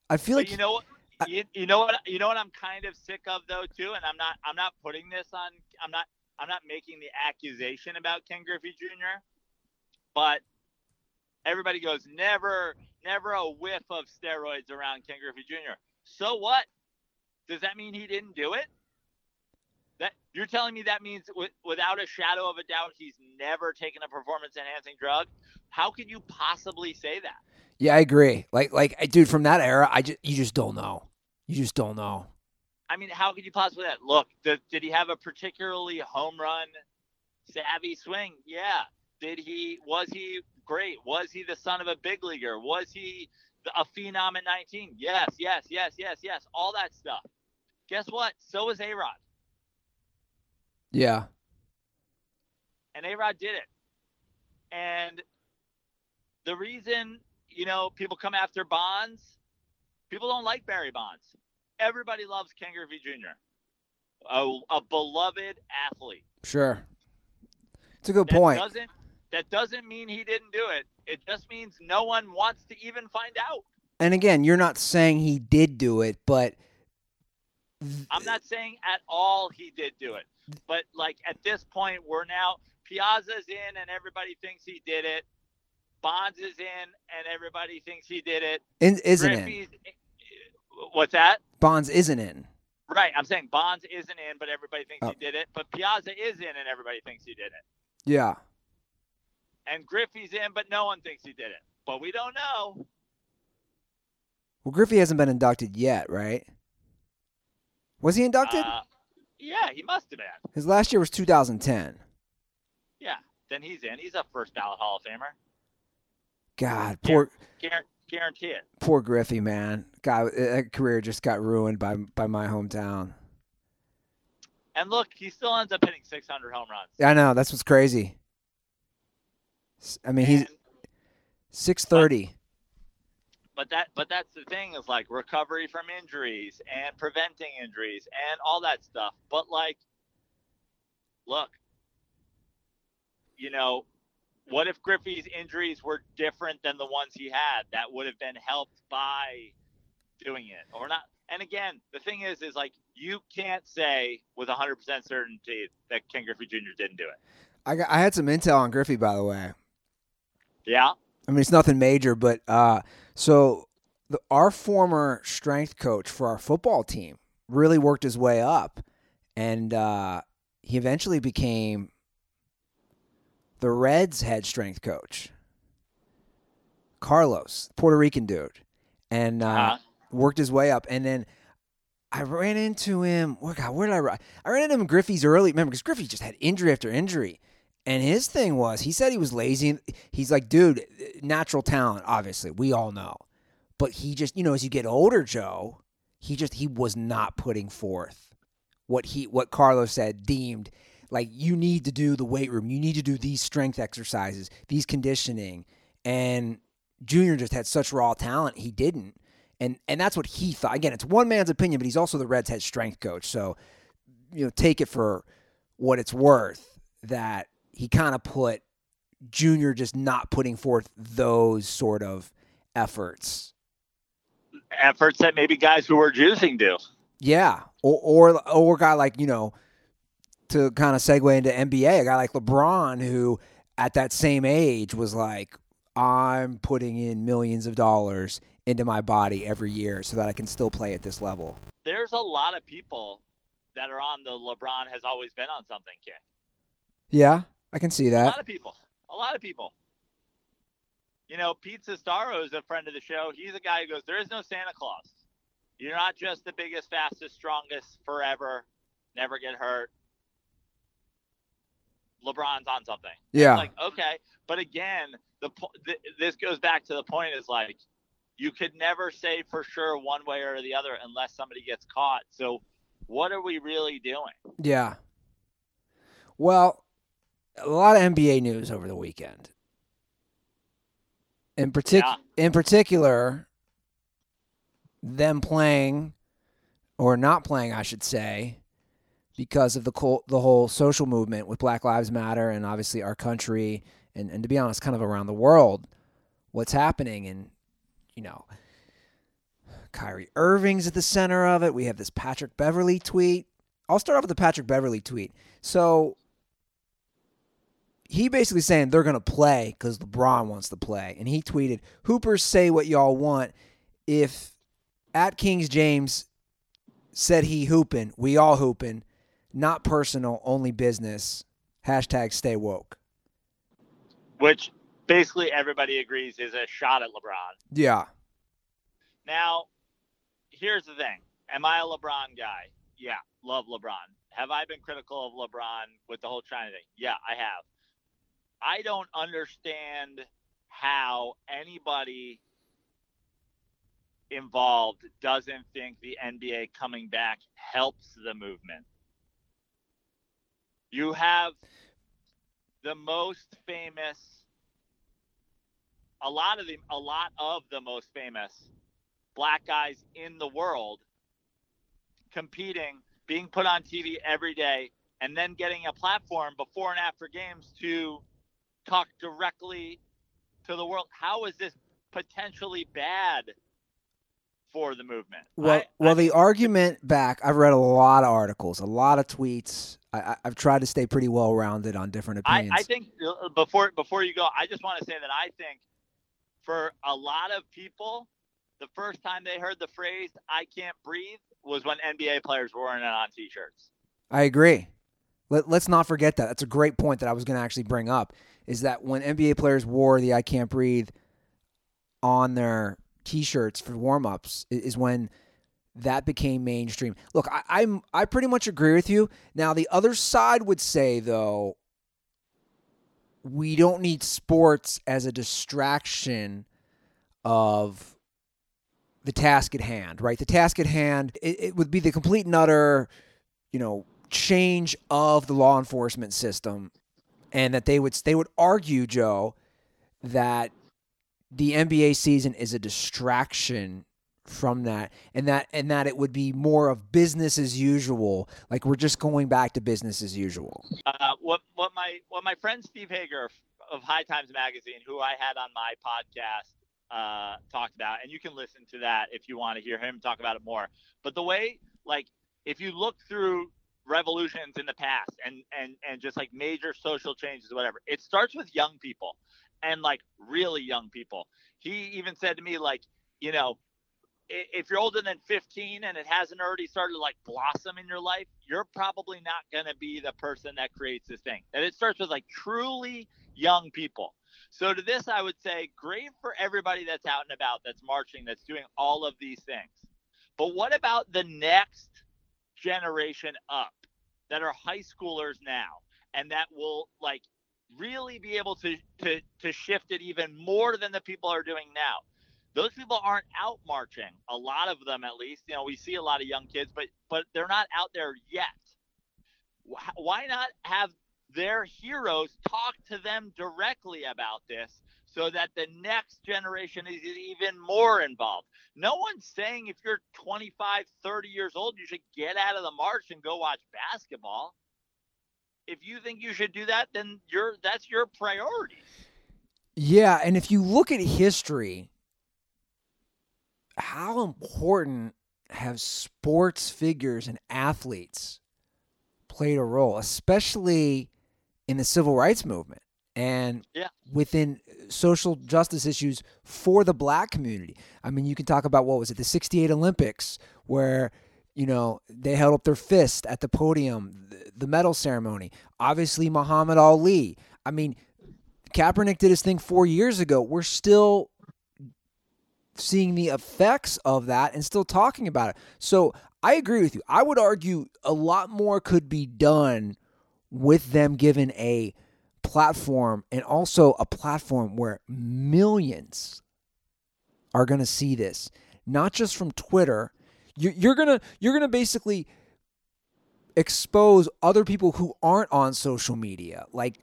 I feel but like you know what you, you know what you know what I'm kind of sick of though too, and I'm not I'm not putting this on I'm not I'm not making the accusation about Ken Griffey Jr. But everybody goes never never a whiff of steroids around Ken Griffey Jr. So what? Does that mean he didn't do it? That you're telling me that means w- without a shadow of a doubt he's never taken a performance enhancing drug? How could you possibly say that? Yeah, I agree. Like, like, dude, from that era, I just you just don't know. You just don't know. I mean, how could you possibly that? Look, did, did he have a particularly home run savvy swing? Yeah. Did he? Was he great? Was he the son of a big leaguer? Was he a phenom at 19? Yes, yes, yes, yes, yes. All that stuff. Guess what? So was A Rod. Yeah. And A Rod did it. And the reason you know, people come after Bonds. People don't like Barry Bonds. Everybody loves Ken Griffey Jr., a, a beloved athlete. Sure. It's a good that point. Doesn't, that doesn't mean he didn't do it. It just means no one wants to even find out. And again, you're not saying he did do it, but. I'm not saying at all he did do it. But, like, at this point, we're now. Piazza's in and everybody thinks he did it. Bonds is in, and everybody thinks he did it. In, isn't Griffey's, in. What's that? Bonds isn't in. Right. I'm saying Bonds isn't in, but everybody thinks oh. he did it. But Piazza is in, and everybody thinks he did it. Yeah. And Griffey's in, but no one thinks he did it. But we don't know. Well, Griffey hasn't been inducted yet, right? Was he inducted? Uh, yeah, he must have been. His last year was 2010. Yeah, then he's in. He's a first ballot Hall of Famer. God, poor Guar- guarantee it. poor Griffey, man. God, that career just got ruined by by my hometown. And look, he still ends up hitting 600 home runs. Yeah, I know that's what's crazy. I mean, he's And- 630. But that but that's the thing is like recovery from injuries and preventing injuries and all that stuff. But like look you know what if griffey's injuries were different than the ones he had that would have been helped by doing it or not? And again the thing is is like you can't say with 100% certainty that ken griffey jr didn't do it. I got, I had some intel on Griffey, by the way. yeah? I mean, it's nothing major, but uh, so the, our former strength coach for our football team really worked his way up, and uh, he eventually became the Reds' head strength coach, Carlos, Puerto Rican dude, and uh, Uh-huh. worked his way up, and then. I ran into him. Where, God, where did I run? I ran into him in Griffey's early. Remember, because Griffey just had injury after injury. And his thing was, he said he was lazy. He's like, dude, natural talent, obviously, we all know. But he just, you know, as you get older, Joe, he just he was not putting forth what he what Carlos said deemed like you need to do the weight room, you need to do these strength exercises, these conditioning. And Junior just had such raw talent, he didn't. And and that's what he thought. Again, it's one man's opinion, but he's also the Reds head strength coach. So, you know, take it for what it's worth that he kind of put Junior just not putting forth those sort of efforts. efforts that maybe guys who were juicing do Yeah, or or or a guy like you know, to kind of segue into NBA, a guy like LeBron who at that same age was like, I'm putting in millions of dollars into my body every year so that I can still play at this level. there's a lot of people that are on the LeBron has always been on something kick. Yeah, I can see that. A lot of people. A lot of people. You know, Pete Sestaro is a friend of the show. He's a guy who goes, There is no Santa Claus. You're not just the biggest, fastest, strongest forever, never get hurt. LeBron's on something. Yeah, Like, okay. But again, the th- this goes back to the point is like, you could never say for sure one way or the other unless somebody gets caught. So, what are we really doing? yeah. Well, a lot of NBA news over the weekend. In partic- Yeah. in particular, them playing or not playing, I should say, because of the col- the whole social movement with Black Lives Matter and obviously our country and, and to be honest, kind of around the world, what's happening and you know, Kyrie Irving's at the center of it. We have this Patrick Beverley tweet. I'll start off with the Patrick Beverley tweet. So he basically saying they're going to play because LeBron wants to play. And he tweeted, Hoopers say what y'all want. If at Kings James said he hooping, we all hooping. Not personal, only business. Hashtag stay woke. Which basically everybody agrees is a shot at LeBron. Yeah. Now, here's the thing. Am I a LeBron guy? Yeah, love LeBron. Have I been critical of LeBron with the whole China thing? Yeah, I have. I don't understand how anybody involved doesn't think the NBA coming back helps the movement. You have the most famous a lot of the a lot of the most famous black guys in the world competing, being put on TV every day, and then getting a platform before and after games to talk directly to the world. How is this potentially bad for the movement? Well, I- well, I the argument back. I've read a lot of articles, a lot of tweets. I, I, I've tried to stay pretty well rounded on different opinions. I think uh, before before you go, I just want to say that I think for a lot of people, the first time they heard the phrase "I can't breathe" was when NBA players were wearing it on T-shirts. I agree. Let, let's not forget that. That's a great point that I was going to actually bring up. Is that when NBA players wore the "I can't breathe" on their T-shirts for warm-ups is when that became mainstream. Look, I, I'm I pretty much agree with you. Now the other side would say though, we don't need sports as a distraction of the task at hand, right? The task at hand, it, it would be the complete and utter, you know, change of the law enforcement system, and that they would they would argue, Joe, that the NBA season is a distraction from that and that and that it would be more of business as usual. Like we're just going back to business as usual. Uh, what what my what my friend steve hager of high times magazine who i had on my podcast uh, talked about and you can listen to that if you want to hear him talk about it more. But the way like if you look through revolutions in the past and and and just like major social changes whatever it starts with young people and like really young people he even said to me like you know if you're older than 15 and it hasn't already started to like blossom in your life, you're probably not going to be the person that creates this thing. And it starts with like truly young people. So to this, I would say great for everybody that's out and about, that's marching, that's doing all of these things. But what about the next generation up that are high schoolers now and that will like really be able to to to shift it even more than the people are doing now? those people aren't out marching. A lot of them, at least, you know, we see a lot of young kids, but but they're not out there yet. Why not have their heroes talk to them directly about this so that the next generation is even more involved? No one's saying if you're 25, 30 years old, you should get out of the march and go watch basketball. If you think you should do that, then you're that's your priority. Yeah, and if you look at history, how important have sports figures and athletes played a role, especially in the civil rights movement and yeah. within uh, social justice issues for the black community. I mean, you can talk about what was it, the 68 Olympics, where, you know, they held up their fist at the podium, the, the medal ceremony. Obviously, Muhammad Ali. I mean, Kaepernick did his thing four years ago. We're still seeing the effects of that and still talking about it. So I agree with you. I would argue a lot more could be done with them given a platform and also a platform where millions are going to see this, not just from Twitter. You're, gonna you're gonna basically expose other people who aren't on social media, like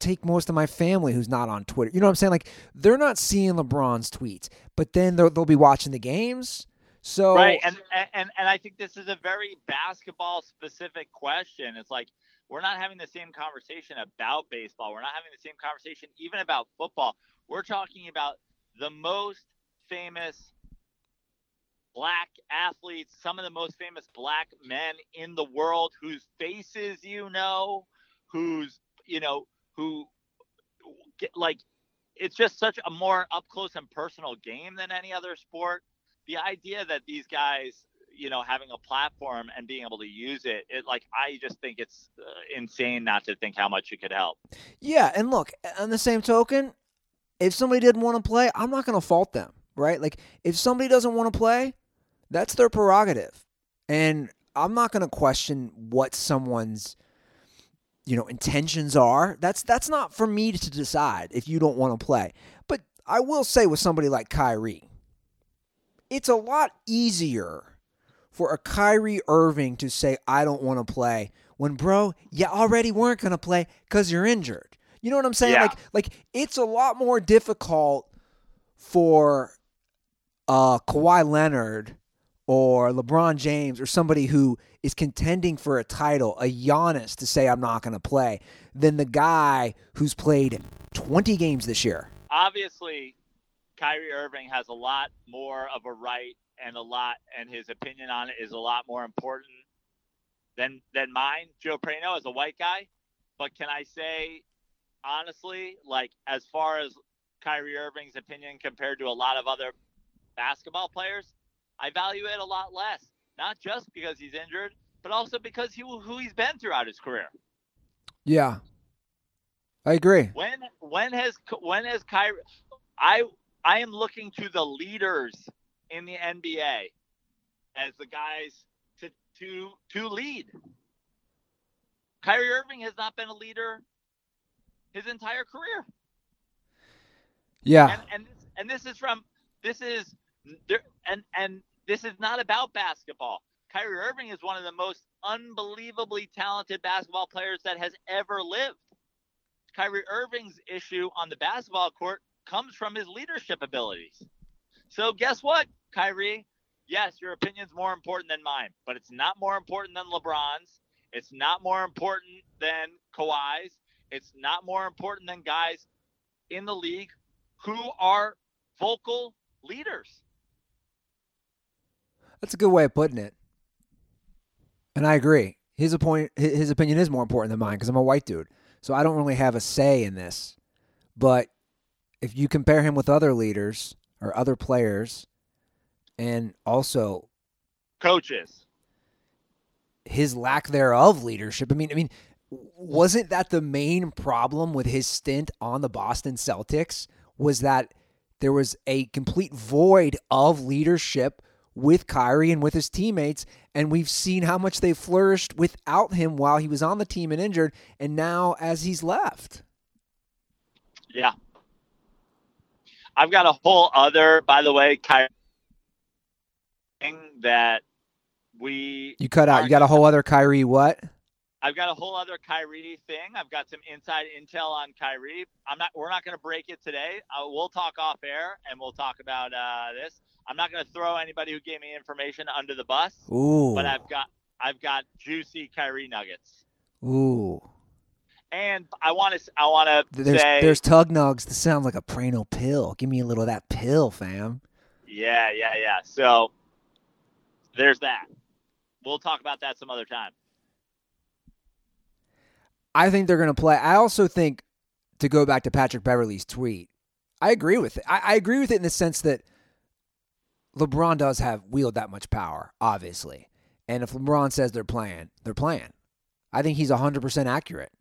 take most of my family who's not on Twitter. You know what I'm saying? Like they're not seeing LeBron's tweets, but then they'll, they'll be watching the games. So right, and and and I think this is a very basketball specific question. It's like we're not having the same conversation about baseball. We're not having the same conversation even about football. We're talking about the most famous black athletes, some of the most famous black men in the world whose faces you know, whose you know who get like it's just such a more up close and personal game than any other sport. The idea that these guys, you know, having a platform and being able to use it, it like I just think it's uh, insane not to think how much it could help. Yeah, and look, on the same token, if somebody didn't want to play, I'm not going to fault them, right? Like if somebody doesn't want to play, that's their prerogative. And I'm not going to question what someone's you know intentions are that's that's not for me to decide if you don't want to play but i will say with somebody like Kyrie it's a lot easier for a Kyrie Irving to say I don't want to play when bro you already weren't going to play cuz you're injured you know what i'm saying yeah. like like it's a lot more difficult for uh Kawhi Leonard or LeBron James or somebody who is contending for a title, a Giannis to say I'm not going to play, than the guy who's played 20 games this year. Obviously, Kyrie Irving has a lot more of a right and a lot, and his opinion on it is a lot more important than than mine. Joe Prano is a white guy, but can I say honestly, like as far as Kyrie Irving's opinion compared to a lot of other basketball players, I value it a lot less. Not just because he's injured, but also because he who he's been throughout his career. Yeah, I agree. When when has when has Kyrie? I I am looking to the leaders in the NBA as the guys to to to lead. Kyrie Irving has not been a leader his entire career. Yeah. And and and this is from this is there and and this is not about basketball. Kyrie Irving is one of the most unbelievably talented basketball players that has ever lived. Kyrie Irving's issue on the basketball court comes from his leadership abilities. So guess what, Kyrie? Yes, your opinion's more important than mine, but it's not more important than LeBron's. It's not more important than Kawhi's. It's not more important than guys in the league who are vocal leaders. That's a good way of putting it. And I agree. His his opinion is more important than mine because I'm a white dude. So I don't really have a say in this. But if you compare him with other leaders or other players, and also Coaches. his lack thereof leadership. I mean, I mean, wasn't that the main problem with his stint on the Boston Celtics? Was that there was a complete void of leadership with Kyrie and with his teammates, and we've seen how much they flourished without him while he was on the team and injured, and now as he's left. Yeah. I've got a whole other, by the way, Kyrie thing that we You cut out. You got a whole other Kyrie what? I've got a whole other Kyrie thing. I've got some inside intel on Kyrie. I'm not. We're not going to break it today. Uh, we'll talk off air and we'll talk about uh, this. I'm not going to throw anybody who gave me information under the bus, Ooh. but I've got I've got juicy Kyrie nuggets. Ooh. And I want to I want to There's say there's tug nugs. This sounds like a Prano pill. Give me a little of that pill, fam. yeah yeah yeah. So there's that. We'll talk about that some other time. I think they're going to play. I also think to go back to Patrick Beverley's tweet, I agree with it. I, I agree with it in the sense that LeBron does have wield that much power, obviously. And if LeBron says they're playing, they're playing. I think he's 100% accurate.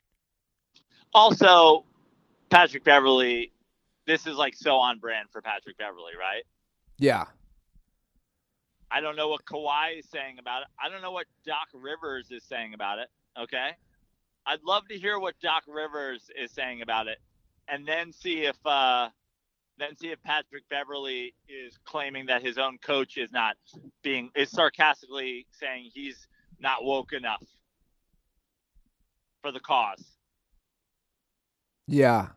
Also, Patrick Beverley, this is like so on brand for Patrick Beverley, right? Yeah. I don't know what Kawhi is saying about it. I don't know what Doc Rivers is saying about it. Okay. I'd love to hear what Doc Rivers is saying about it and then see if uh then see if Patrick Beverly is claiming that his own coach is not being is sarcastically saying he's not woke enough for the cause. Yeah.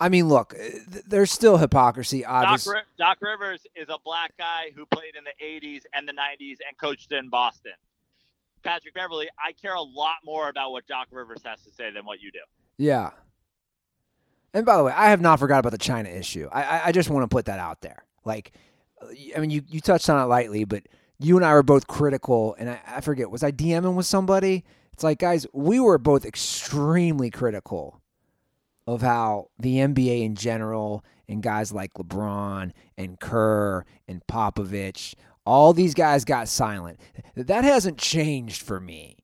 I mean, look, uh, there's still hypocrisy, Doc, obviously. Ri- Doc Rivers is a black guy who played in the 80s and the 90s and coached in Boston. Patrick Beverley, I care a lot more about what Doc Rivers has to say than what you do. Yeah. And by the way, I have not forgot about the China issue. I I, I just want to put that out there. Like, uh, I mean, you, you touched on it lightly, but you and I were both critical, and I, I forget was I DMing with somebody? It's like, guys, we were both extremely critical of how the NBA in general and guys like LeBron and Kerr and Popovich, all these guys got silent. That hasn't changed for me.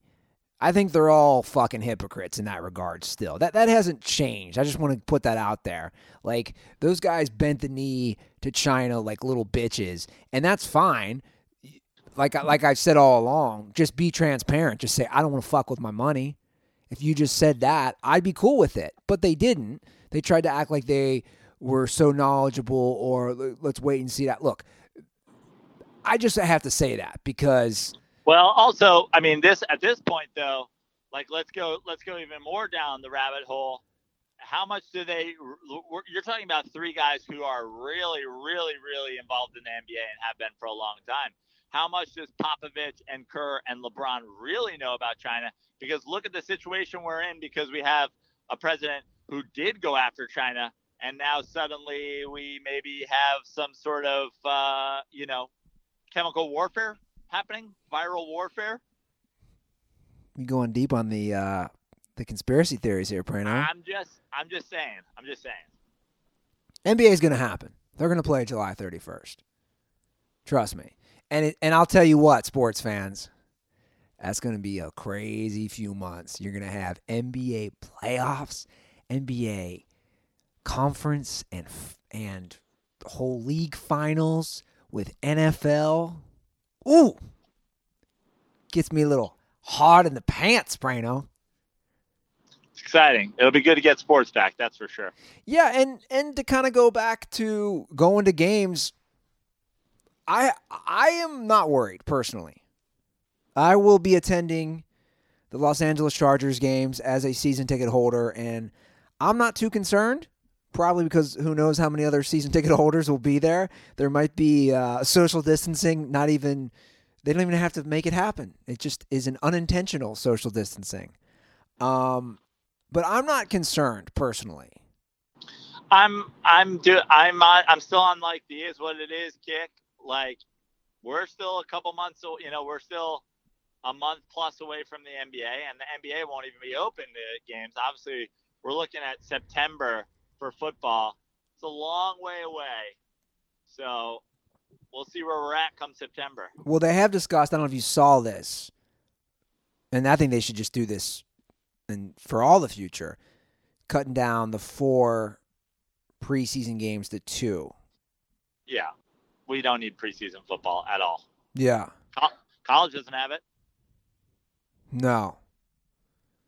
I think they're all fucking hypocrites in that regard still. That that hasn't changed. I just want to put that out there. Like those guys bent the knee to China like little bitches, and that's fine. Like like I've said all along, just be transparent. Just say I don't want to fuck with my money. If you just said that, I'd be cool with it. But they didn't. They tried to act like they were so knowledgeable or let's wait and see that. Look, I just have to say that because Well, also, I mean, this at this point though, like let's go let's go even more down the rabbit hole. How much do they? You're talking about three guys who are really, really, really involved in the NBA and have been for a long time. How much does Popovich and Kerr and LeBron really know about China? Because look at the situation we're in. Because we have a president who did go after China, and now suddenly we maybe have some sort of, uh, you know, chemical warfare happening, viral warfare. you going deep on the uh, the conspiracy theories here, Prano. I'm just, I'm just saying, I'm just saying. NBA is going to happen. They're going to play July 31st. Trust me. And it, and I'll tell you what, sports fans, that's going to be a crazy few months. You're going to have NBA playoffs, NBA conference and and whole league finals with NFL. Ooh, gets me a little hot in the pants, Prano. It's exciting. It'll be good to get sports back. That's for sure. Yeah, and and to kind of go back to going to games, I I am not worried personally. I will be attending the Los Angeles Chargers games as a season ticket holder, and I'm not too concerned. Probably because who knows how many other season ticket holders will be there. There might be uh, social distancing. Not even they don't even have to make it happen. It just is an unintentional social distancing. Um, but I'm not concerned personally. I'm I'm do I'm on, I'm still on like the is what it is kick. Like we're still a couple months, you know, we're still a month plus away from the NBA, and the NBA won't even be open to games. Obviously, we're looking at September for football. It's a long way away. So we'll see where we're at come September. Well, they have discussed. I don't know if you saw this, and I think they should just do this, and for all the future, cutting down the four preseason games to two. Yeah, we don't need preseason football at all. Yeah, Co- college doesn't have it. No.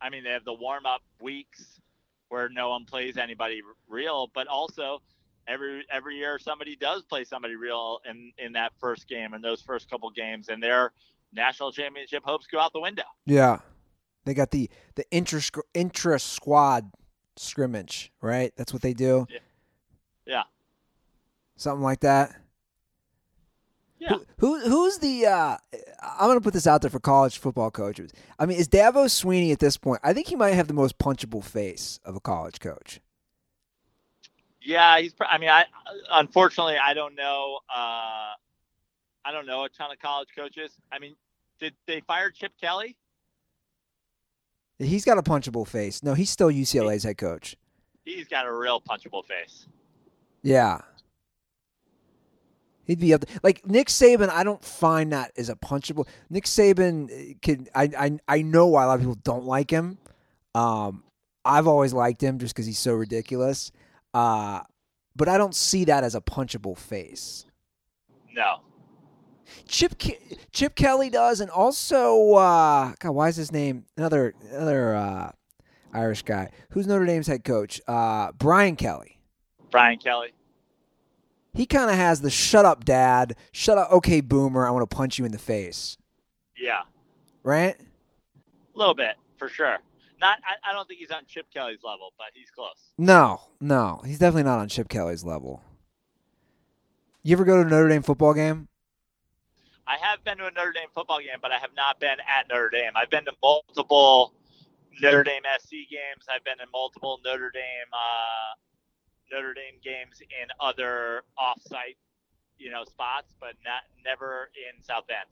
I mean, they have the warm up weeks where no one plays anybody real, but also every every year somebody does play somebody real in in that first game and those first couple games, and their national championship hopes go out the window. Yeah, they got the the intra intra squad scrimmage, right? That's what they do. Yeah. Yeah. Something like that. Who, who who's the? Uh, I'm gonna put this out there for college football coaches. I mean, is Dabo Swinney at this point? I think he might have the most punchable face of a college coach. Yeah, he's. I mean, I unfortunately I don't know. Uh, I don't know a ton of college coaches. I mean, did they fire Chip Kelly? He's got a punchable face. No, he's still UCLA's head coach. He's got a real punchable face. Yeah. He'd be up there. like Nick Saban. I don't find that as a punchable. Nick Saban can. I I I know why a lot of people don't like him. Um, I've always liked him just because he's so ridiculous. Uh, but I don't see that as a punchable face. No. Chip Ke- Chip Kelly does, and also uh, God, why is his name another another uh, Irish guy? Who's Notre Dame's head coach? Uh, Brian Kelly. Brian Kelly. He kind of has the "shut up, dad," "shut up, okay, boomer," I want to punch you in the face. Yeah. Right. A little bit for sure. Not. I, I don't think he's on Chip Kelly's level, but he's close. No, no, he's definitely not on Chip Kelly's level. You ever go to a Notre Dame football game? I have been to a Notre Dame football game, but I have not been at Notre Dame. I've been to multiple Notre Dame SC games. I've been to multiple Notre Dame uh, Notre Dame games in other off-site, you know, spots, but not never in South Bend.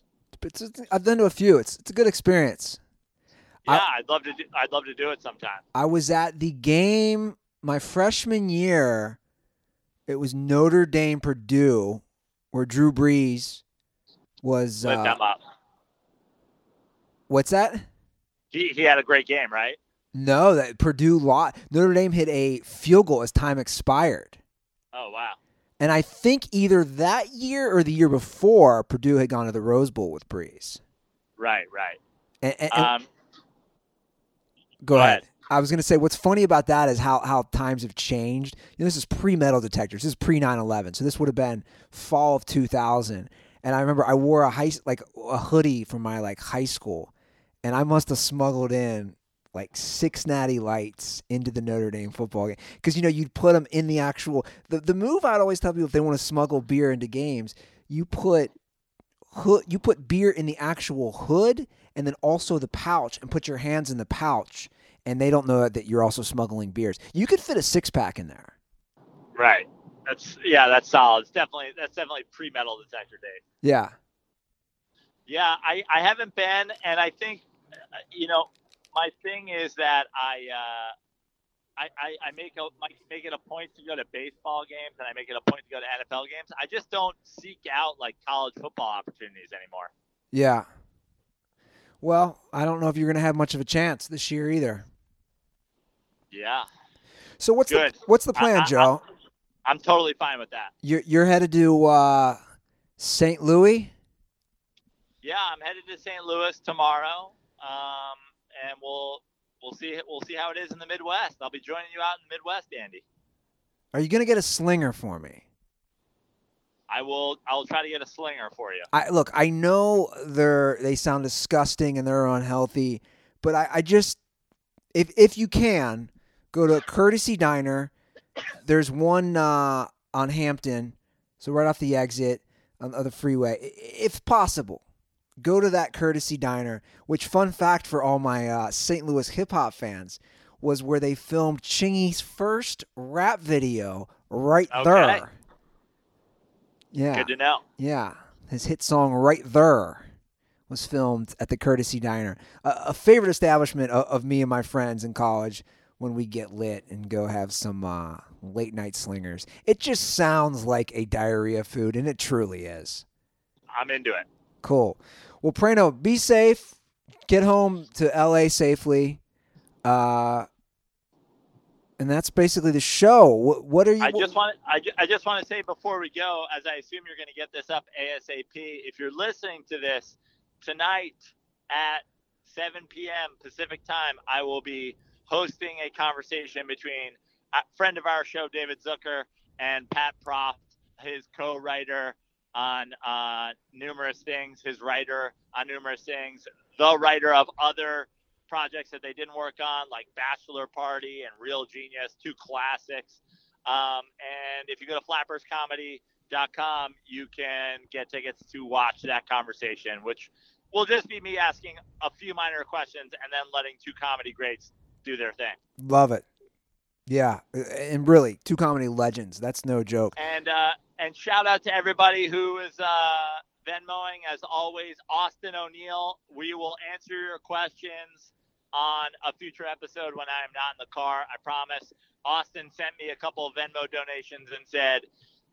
It's, it's, I've been to a few. It's it's a good experience. Yeah, I- I'd love to. Do, I'd love to do it sometime. I was at the game my freshman year. It was Notre Dame Purdue, where Drew Brees was. Lit Uh, them up. what's that? He he had a great game, right? No, that Purdue lot Notre Dame hit a field goal as time expired. Oh wow. And I think either that year or the year before, Purdue had gone to the Rose Bowl with Brees. Right, right. And, and- and- Um, go, go ahead. ahead. I was going to say what's funny about that is how how times have changed. You know, this is pre metal detectors. This is pre 9/11. So this would have been fall of 2000. And I remember I wore a high like a hoodie from my like high school, and I must have smuggled in like six natty lights into the Notre Dame football game because you know you'd put them in the actual the the move I'd always tell people if they want to smuggle beer into games you put hood you put beer in the actual hood and then also the pouch and put your hands in the pouch and they don't know that you're also smuggling beers you could fit a six pack in there right. That's yeah. That's solid. It's definitely that's definitely pre-metal detector days. yeah Yeah, I, I haven't been, and I think, uh, you know, my thing is that I, uh, I, I, I make a like, make it a point to go to baseball games, and I make it a point to go to NFL games. I just don't seek out like college football opportunities anymore. yeah well I don't know if you're gonna have much of a chance this year either Yeah, so what's Good. the what's the plan I- I- Joe I'm totally fine with that. You're you're headed to uh, St. Louis. Yeah, I'm headed to St. Louis tomorrow, um, and we'll we'll see we'll see how it is in the Midwest. I'll be joining you out in the Midwest, Andy. Are you gonna get a slinger for me? I will. I'll try to get a slinger for you. I look. I know they're they sound disgusting and they're unhealthy, but I, I just if if you can go to a Courtesy Diner. There's one uh, on Hampton, so right off the exit on of the freeway. If possible, go to that Courtesy Diner. Which fun fact for all my uh, St. Louis hip hop fans was where they filmed Chingy's first rap video right Okay. there. Yeah. Good to know. Yeah, his hit song "Right There" was filmed at the Courtesy Diner, a, a favorite establishment of, of me and my friends in college when we get lit and go have some uh, late night slingers. It just sounds like a diarrhea food, and it truly is. I'm into it. Cool. Well, Prano, be safe. Get home to LA safely. Uh, and that's basically the show. What, what are you? I just want I, ju- I just want to say before we go, as I assume you're going to get this up ASAP. If you're listening to this tonight at 7 p.m. Pacific time, I will be hosting a conversation between a friend of our show, David Zucker, and Pat Proft, his co-writer on uh, numerous things, his writer on numerous things, the writer of other projects that they didn't work on, like Bachelor Party and Real Genius, two classics. Um, and if you go to flapperscomedy.com, you can get tickets to watch that conversation, which will just be me asking a few minor questions and then letting two comedy greats do their thing. Love it. Yeah, and really, two comedy legends. That's no joke. And uh, and shout out to everybody who is uh, Venmoing as always. Austin O'Neill, we will answer your questions on a future episode when I am not in the car. I promise. Austin sent me a couple of Venmo donations and said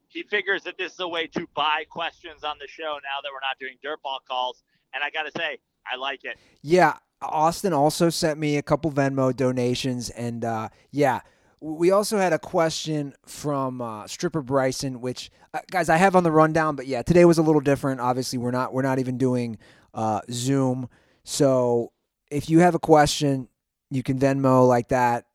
he figures that this is a way to buy questions on the show now that we're not doing dirtball calls. And I got to say, I like it. Yeah, Austin also sent me a couple Venmo donations, and uh, yeah, we also had a question from uh, Stripper Bryson, which uh, guys I have on the rundown, but yeah, today was a little different. Obviously, we're not we're not even doing uh, Zoom, so if you have a question, you can Venmo like that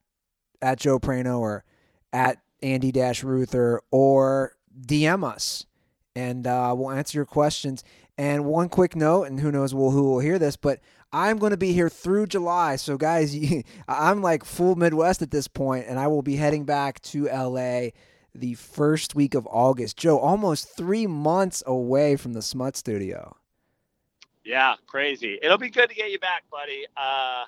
at Joe Prano or at Andy Dash Ruther or DM us, and uh, we'll answer your questions. And one quick note, and who knows who will hear this, but I'm going to be here through July. So, guys, you, I'm like full Midwest at this point, and I will be heading back to LA the first week of August. Joe, almost three months away from the Smut Studio. Yeah, crazy. It'll be good to get you back, buddy. Uh,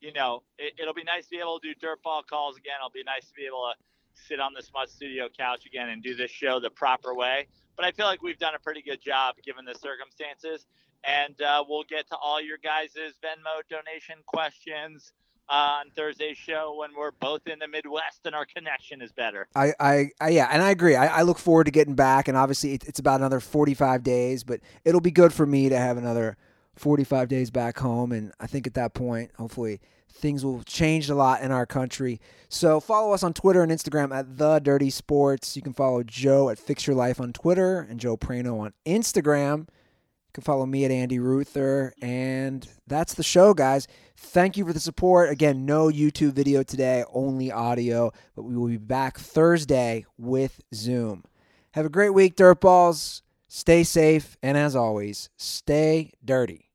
you know, it, it'll be nice to be able to do dirtball calls again. It'll be nice to be able to sit on the Smut Studio couch again and do this show the proper way. But I feel like we've done a pretty good job given the circumstances. And uh, we'll get to all your guys' Venmo donation questions on Thursday's show when we're both in the Midwest and our connection is better. I, I, I yeah, and I agree. I, I look forward to getting back, and obviously it, it's about another 45 days, but it'll be good for me to have another 45 days back home, and I think at that point, hopefully, things will change a lot in our country. So follow us on Twitter and Instagram at the Dirty Sports. You can follow Joe at Fix Your Life on Twitter and Joe Prano on Instagram. Can follow me at Andy Ruther, and that's the show, guys. Thank you for the support. Again, no YouTube video today, only audio, but we will be back Thursday with Zoom. Have a great week, Dirtballs. Stay safe, and as always, stay dirty.